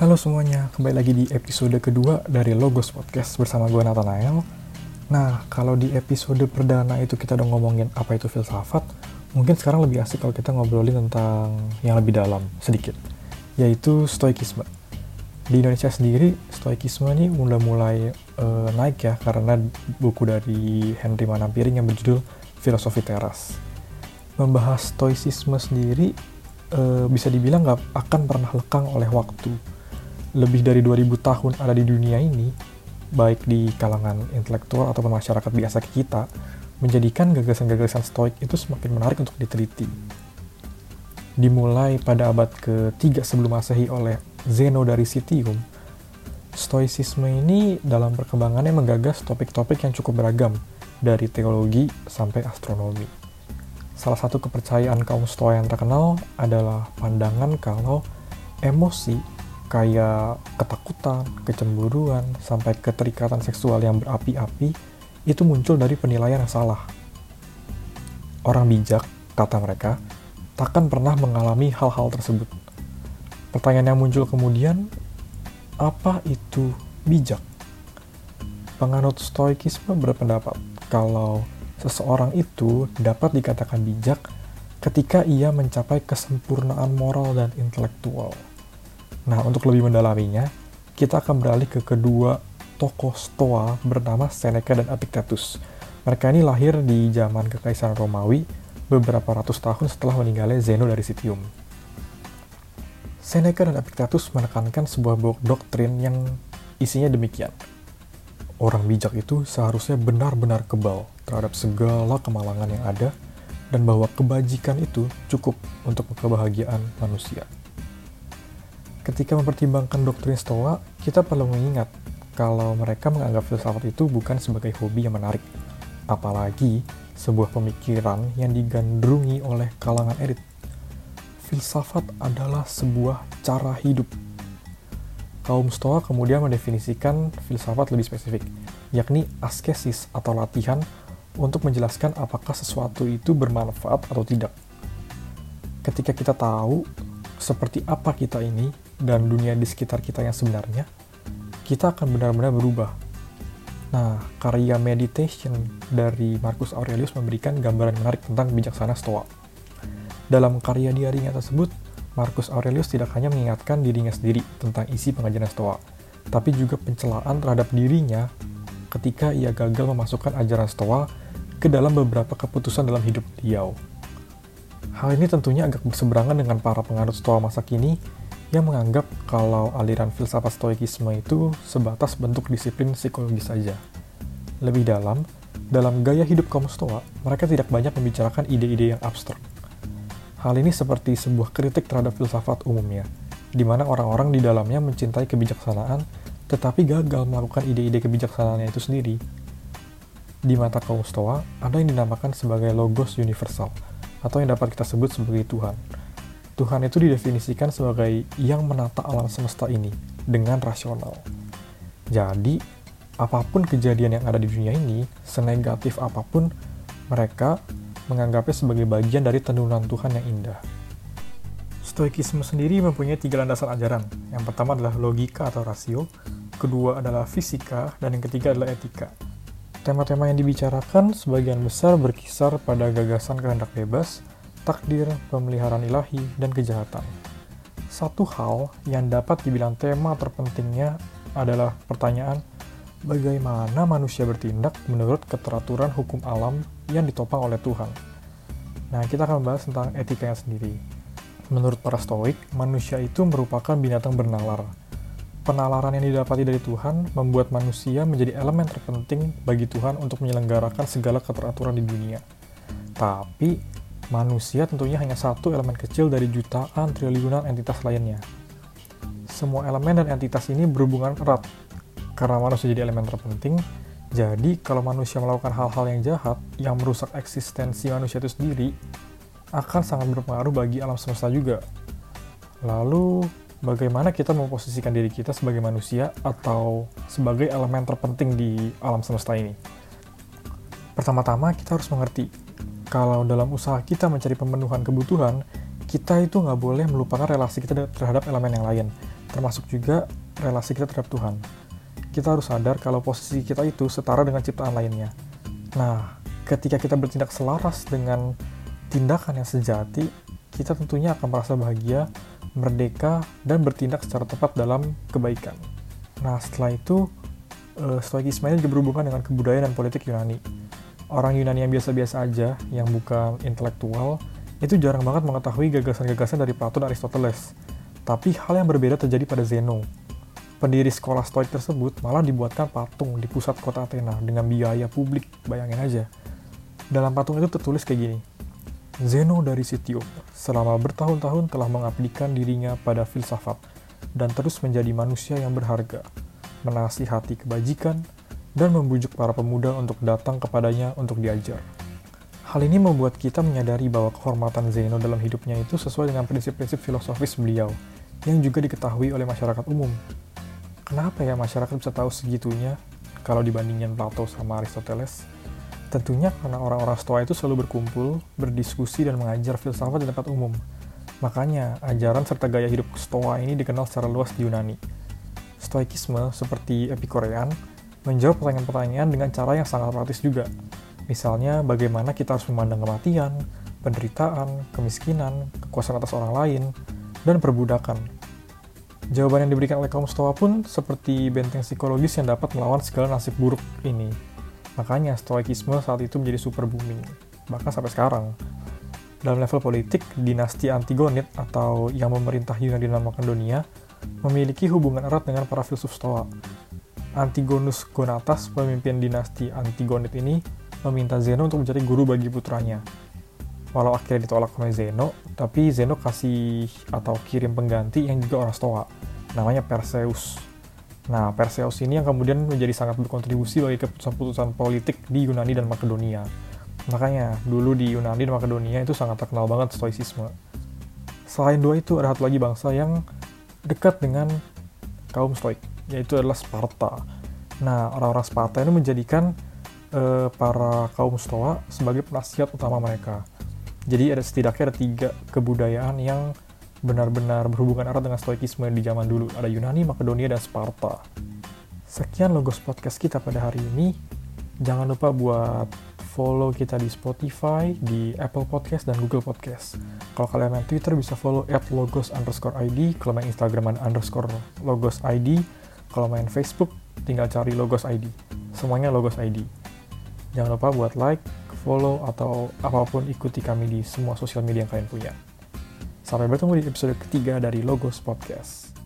Halo semuanya, kembali lagi di episode kedua dari Logos Podcast bersama gue Nathanael. Nah, kalau di episode perdana itu kita udah ngomongin apa itu filsafat, mungkin sekarang lebih asik kalau kita ngobrolin tentang yang lebih dalam sedikit, yaitu stoikisme. Di Indonesia sendiri, stoikisme ini udah mulai uh, naik ya, karena buku dari Henry Manampiring yang berjudul Filosofi Teras. Membahas stoicisme sendiri uh, bisa dibilang nggak akan pernah lekang oleh waktu lebih dari 2000 tahun ada di dunia ini, baik di kalangan intelektual ataupun masyarakat biasa kita, menjadikan gagasan-gagasan stoik itu semakin menarik untuk diteliti. Dimulai pada abad ke-3 sebelum masehi oleh Zeno dari Citium, stoicisme ini dalam perkembangannya menggagas topik-topik yang cukup beragam, dari teologi sampai astronomi. Salah satu kepercayaan kaum stoa yang terkenal adalah pandangan kalau emosi kayak ketakutan, kecemburuan, sampai keterikatan seksual yang berapi-api itu muncul dari penilaian yang salah. Orang bijak, kata mereka, takkan pernah mengalami hal-hal tersebut. Pertanyaan yang muncul kemudian, apa itu bijak? Penganut stoikisme berpendapat kalau seseorang itu dapat dikatakan bijak ketika ia mencapai kesempurnaan moral dan intelektual. Nah, untuk lebih mendalaminya, kita akan beralih ke kedua tokoh Stoa bernama Seneca dan Epictetus. Mereka ini lahir di zaman Kekaisaran Romawi beberapa ratus tahun setelah meninggalnya Zeno dari Citium. Seneca dan Epictetus menekankan sebuah doktrin yang isinya demikian. Orang bijak itu seharusnya benar-benar kebal terhadap segala kemalangan yang ada dan bahwa kebajikan itu cukup untuk kebahagiaan manusia. Ketika mempertimbangkan doktrin Stoa, kita perlu mengingat kalau mereka menganggap filsafat itu bukan sebagai hobi yang menarik, apalagi sebuah pemikiran yang digandrungi oleh kalangan elit. Filsafat adalah sebuah cara hidup. Kaum Stoa kemudian mendefinisikan filsafat lebih spesifik, yakni askesis atau latihan untuk menjelaskan apakah sesuatu itu bermanfaat atau tidak. Ketika kita tahu seperti apa kita ini dan dunia di sekitar kita yang sebenarnya, kita akan benar-benar berubah. Nah, karya Meditation dari Marcus Aurelius memberikan gambaran menarik tentang bijaksana Stoa. Dalam karya diarinya tersebut, Marcus Aurelius tidak hanya mengingatkan dirinya sendiri tentang isi pengajaran Stoa, tapi juga pencelaan terhadap dirinya ketika ia gagal memasukkan ajaran Stoa ke dalam beberapa keputusan dalam hidup beliau. Hal ini tentunya agak berseberangan dengan para penganut Stoa masa kini yang menganggap kalau aliran filsafat stoikisme itu sebatas bentuk disiplin psikologis saja. Lebih dalam, dalam gaya hidup kaum stoa, mereka tidak banyak membicarakan ide-ide yang abstrak. Hal ini seperti sebuah kritik terhadap filsafat umumnya, di mana orang-orang di dalamnya mencintai kebijaksanaan, tetapi gagal melakukan ide-ide kebijaksanaannya itu sendiri. Di mata kaum stoa, ada yang dinamakan sebagai logos universal, atau yang dapat kita sebut sebagai Tuhan, Tuhan itu didefinisikan sebagai yang menata alam semesta ini dengan rasional. Jadi, apa pun kejadian yang ada di dunia ini, senegatif apa pun, mereka menganggapnya sebagai bagian dari tenunan Tuhan yang indah. Stoikisme sendiri mempunyai tiga landasan ajaran. Yang pertama adalah logika atau rasio, kedua adalah fisika, dan yang ketiga adalah etika. Tema-tema yang dibicarakan sebagian besar berkisar pada gagasan kehendak bebas, takdir, pemeliharaan ilahi, dan kejahatan. Satu hal yang dapat dibilang tema terpentingnya adalah pertanyaan bagaimana manusia bertindak menurut keteraturan hukum alam yang ditopang oleh Tuhan. Nah, kita akan membahas tentang etikanya sendiri. Menurut para stoik, manusia itu merupakan binatang bernalar. Penalaran yang didapati dari Tuhan membuat manusia menjadi elemen terpenting bagi Tuhan untuk menyelenggarakan segala keteraturan di dunia. Tapi, manusia tentunya hanya satu elemen kecil dari jutaan triliunan entitas lainnya. Semua elemen dan entitas ini berhubungan erat, karena manusia jadi elemen terpenting, jadi kalau manusia melakukan hal-hal yang jahat, yang merusak eksistensi manusia itu sendiri, akan sangat berpengaruh bagi alam semesta juga. Lalu, bagaimana kita memposisikan diri kita sebagai manusia atau sebagai elemen terpenting di alam semesta ini? Pertama-tama, kita harus mengerti kalau dalam usaha kita mencari pemenuhan kebutuhan, kita itu nggak boleh melupakan relasi kita terhadap elemen yang lain. termasuk juga relasi kita terhadap Tuhan. Kita harus sadar kalau posisi kita itu setara dengan ciptaan lainnya. Nah, ketika kita bertindak selaras dengan tindakan yang sejati, kita tentunya akan merasa bahagia, merdeka, dan bertindak secara tepat dalam kebaikan. Nah, setelah itu, uh, stoikisme juga berhubungan dengan kebudayaan dan politik Yunani. Orang Yunani yang biasa-biasa aja, yang bukan intelektual, itu jarang banget mengetahui gagasan-gagasan dari Plato dan Aristoteles. Tapi hal yang berbeda terjadi pada Zeno. Pendiri sekolah stoik tersebut malah dibuatkan patung di pusat kota Athena dengan biaya publik, bayangin aja. Dalam patung itu tertulis kayak gini, Zeno dari Sitium selama bertahun-tahun telah mengabdikan dirinya pada filsafat dan terus menjadi manusia yang berharga, menasihati kebajikan, dan membujuk para pemuda untuk datang kepadanya untuk diajar. Hal ini membuat kita menyadari bahwa kehormatan Zeno dalam hidupnya itu sesuai dengan prinsip-prinsip filosofis beliau, yang juga diketahui oleh masyarakat umum. Kenapa ya masyarakat bisa tahu segitunya kalau dibandingin Plato sama Aristoteles? Tentunya karena orang-orang Stoa itu selalu berkumpul, berdiskusi, dan mengajar filsafat di tempat umum. Makanya, ajaran serta gaya hidup Stoa ini dikenal secara luas di Yunani. Stoikisme, seperti Epikorean, menjawab pertanyaan-pertanyaan dengan cara yang sangat praktis juga. Misalnya, bagaimana kita harus memandang kematian, penderitaan, kemiskinan, kekuasaan atas orang lain, dan perbudakan. Jawaban yang diberikan oleh kaum Stoa pun seperti benteng psikologis yang dapat melawan segala nasib buruk ini. Makanya stoikisme saat itu menjadi super booming, bahkan sampai sekarang. Dalam level politik, dinasti Antigonid atau yang memerintah Yunani dan Makedonia memiliki hubungan erat dengan para filsuf Stoa. Antigonus Gonatas, pemimpin dinasti Antigonid ini, meminta Zeno untuk menjadi guru bagi putranya. Walau akhirnya ditolak oleh Zeno, tapi Zeno kasih atau kirim pengganti yang juga orang Stoa, namanya Perseus. Nah, Perseus ini yang kemudian menjadi sangat berkontribusi bagi keputusan-keputusan politik di Yunani dan Makedonia. Makanya, dulu di Yunani dan Makedonia itu sangat terkenal banget stoicisme. Selain dua itu, ada satu lagi bangsa yang dekat dengan kaum stoik, yaitu adalah Sparta. Nah, orang-orang Sparta ini menjadikan uh, para kaum stoa sebagai penasihat utama mereka. Jadi ada setidaknya ada tiga kebudayaan yang benar-benar berhubungan erat dengan stoikisme di zaman dulu. Ada Yunani, Makedonia, dan Sparta. Sekian Logos Podcast kita pada hari ini. Jangan lupa buat follow kita di Spotify, di Apple Podcast, dan Google Podcast. Kalau kalian main Twitter bisa follow at logos underscore ID, kalau main Instagram underscore logos ID, kalau main Facebook tinggal cari logos ID. Semuanya logos ID. Jangan lupa buat like, follow, atau apa pun ikuti kami di semua sosial media yang kalian punya. Sampai bertemu di episode ketiga dari Logos Podcast.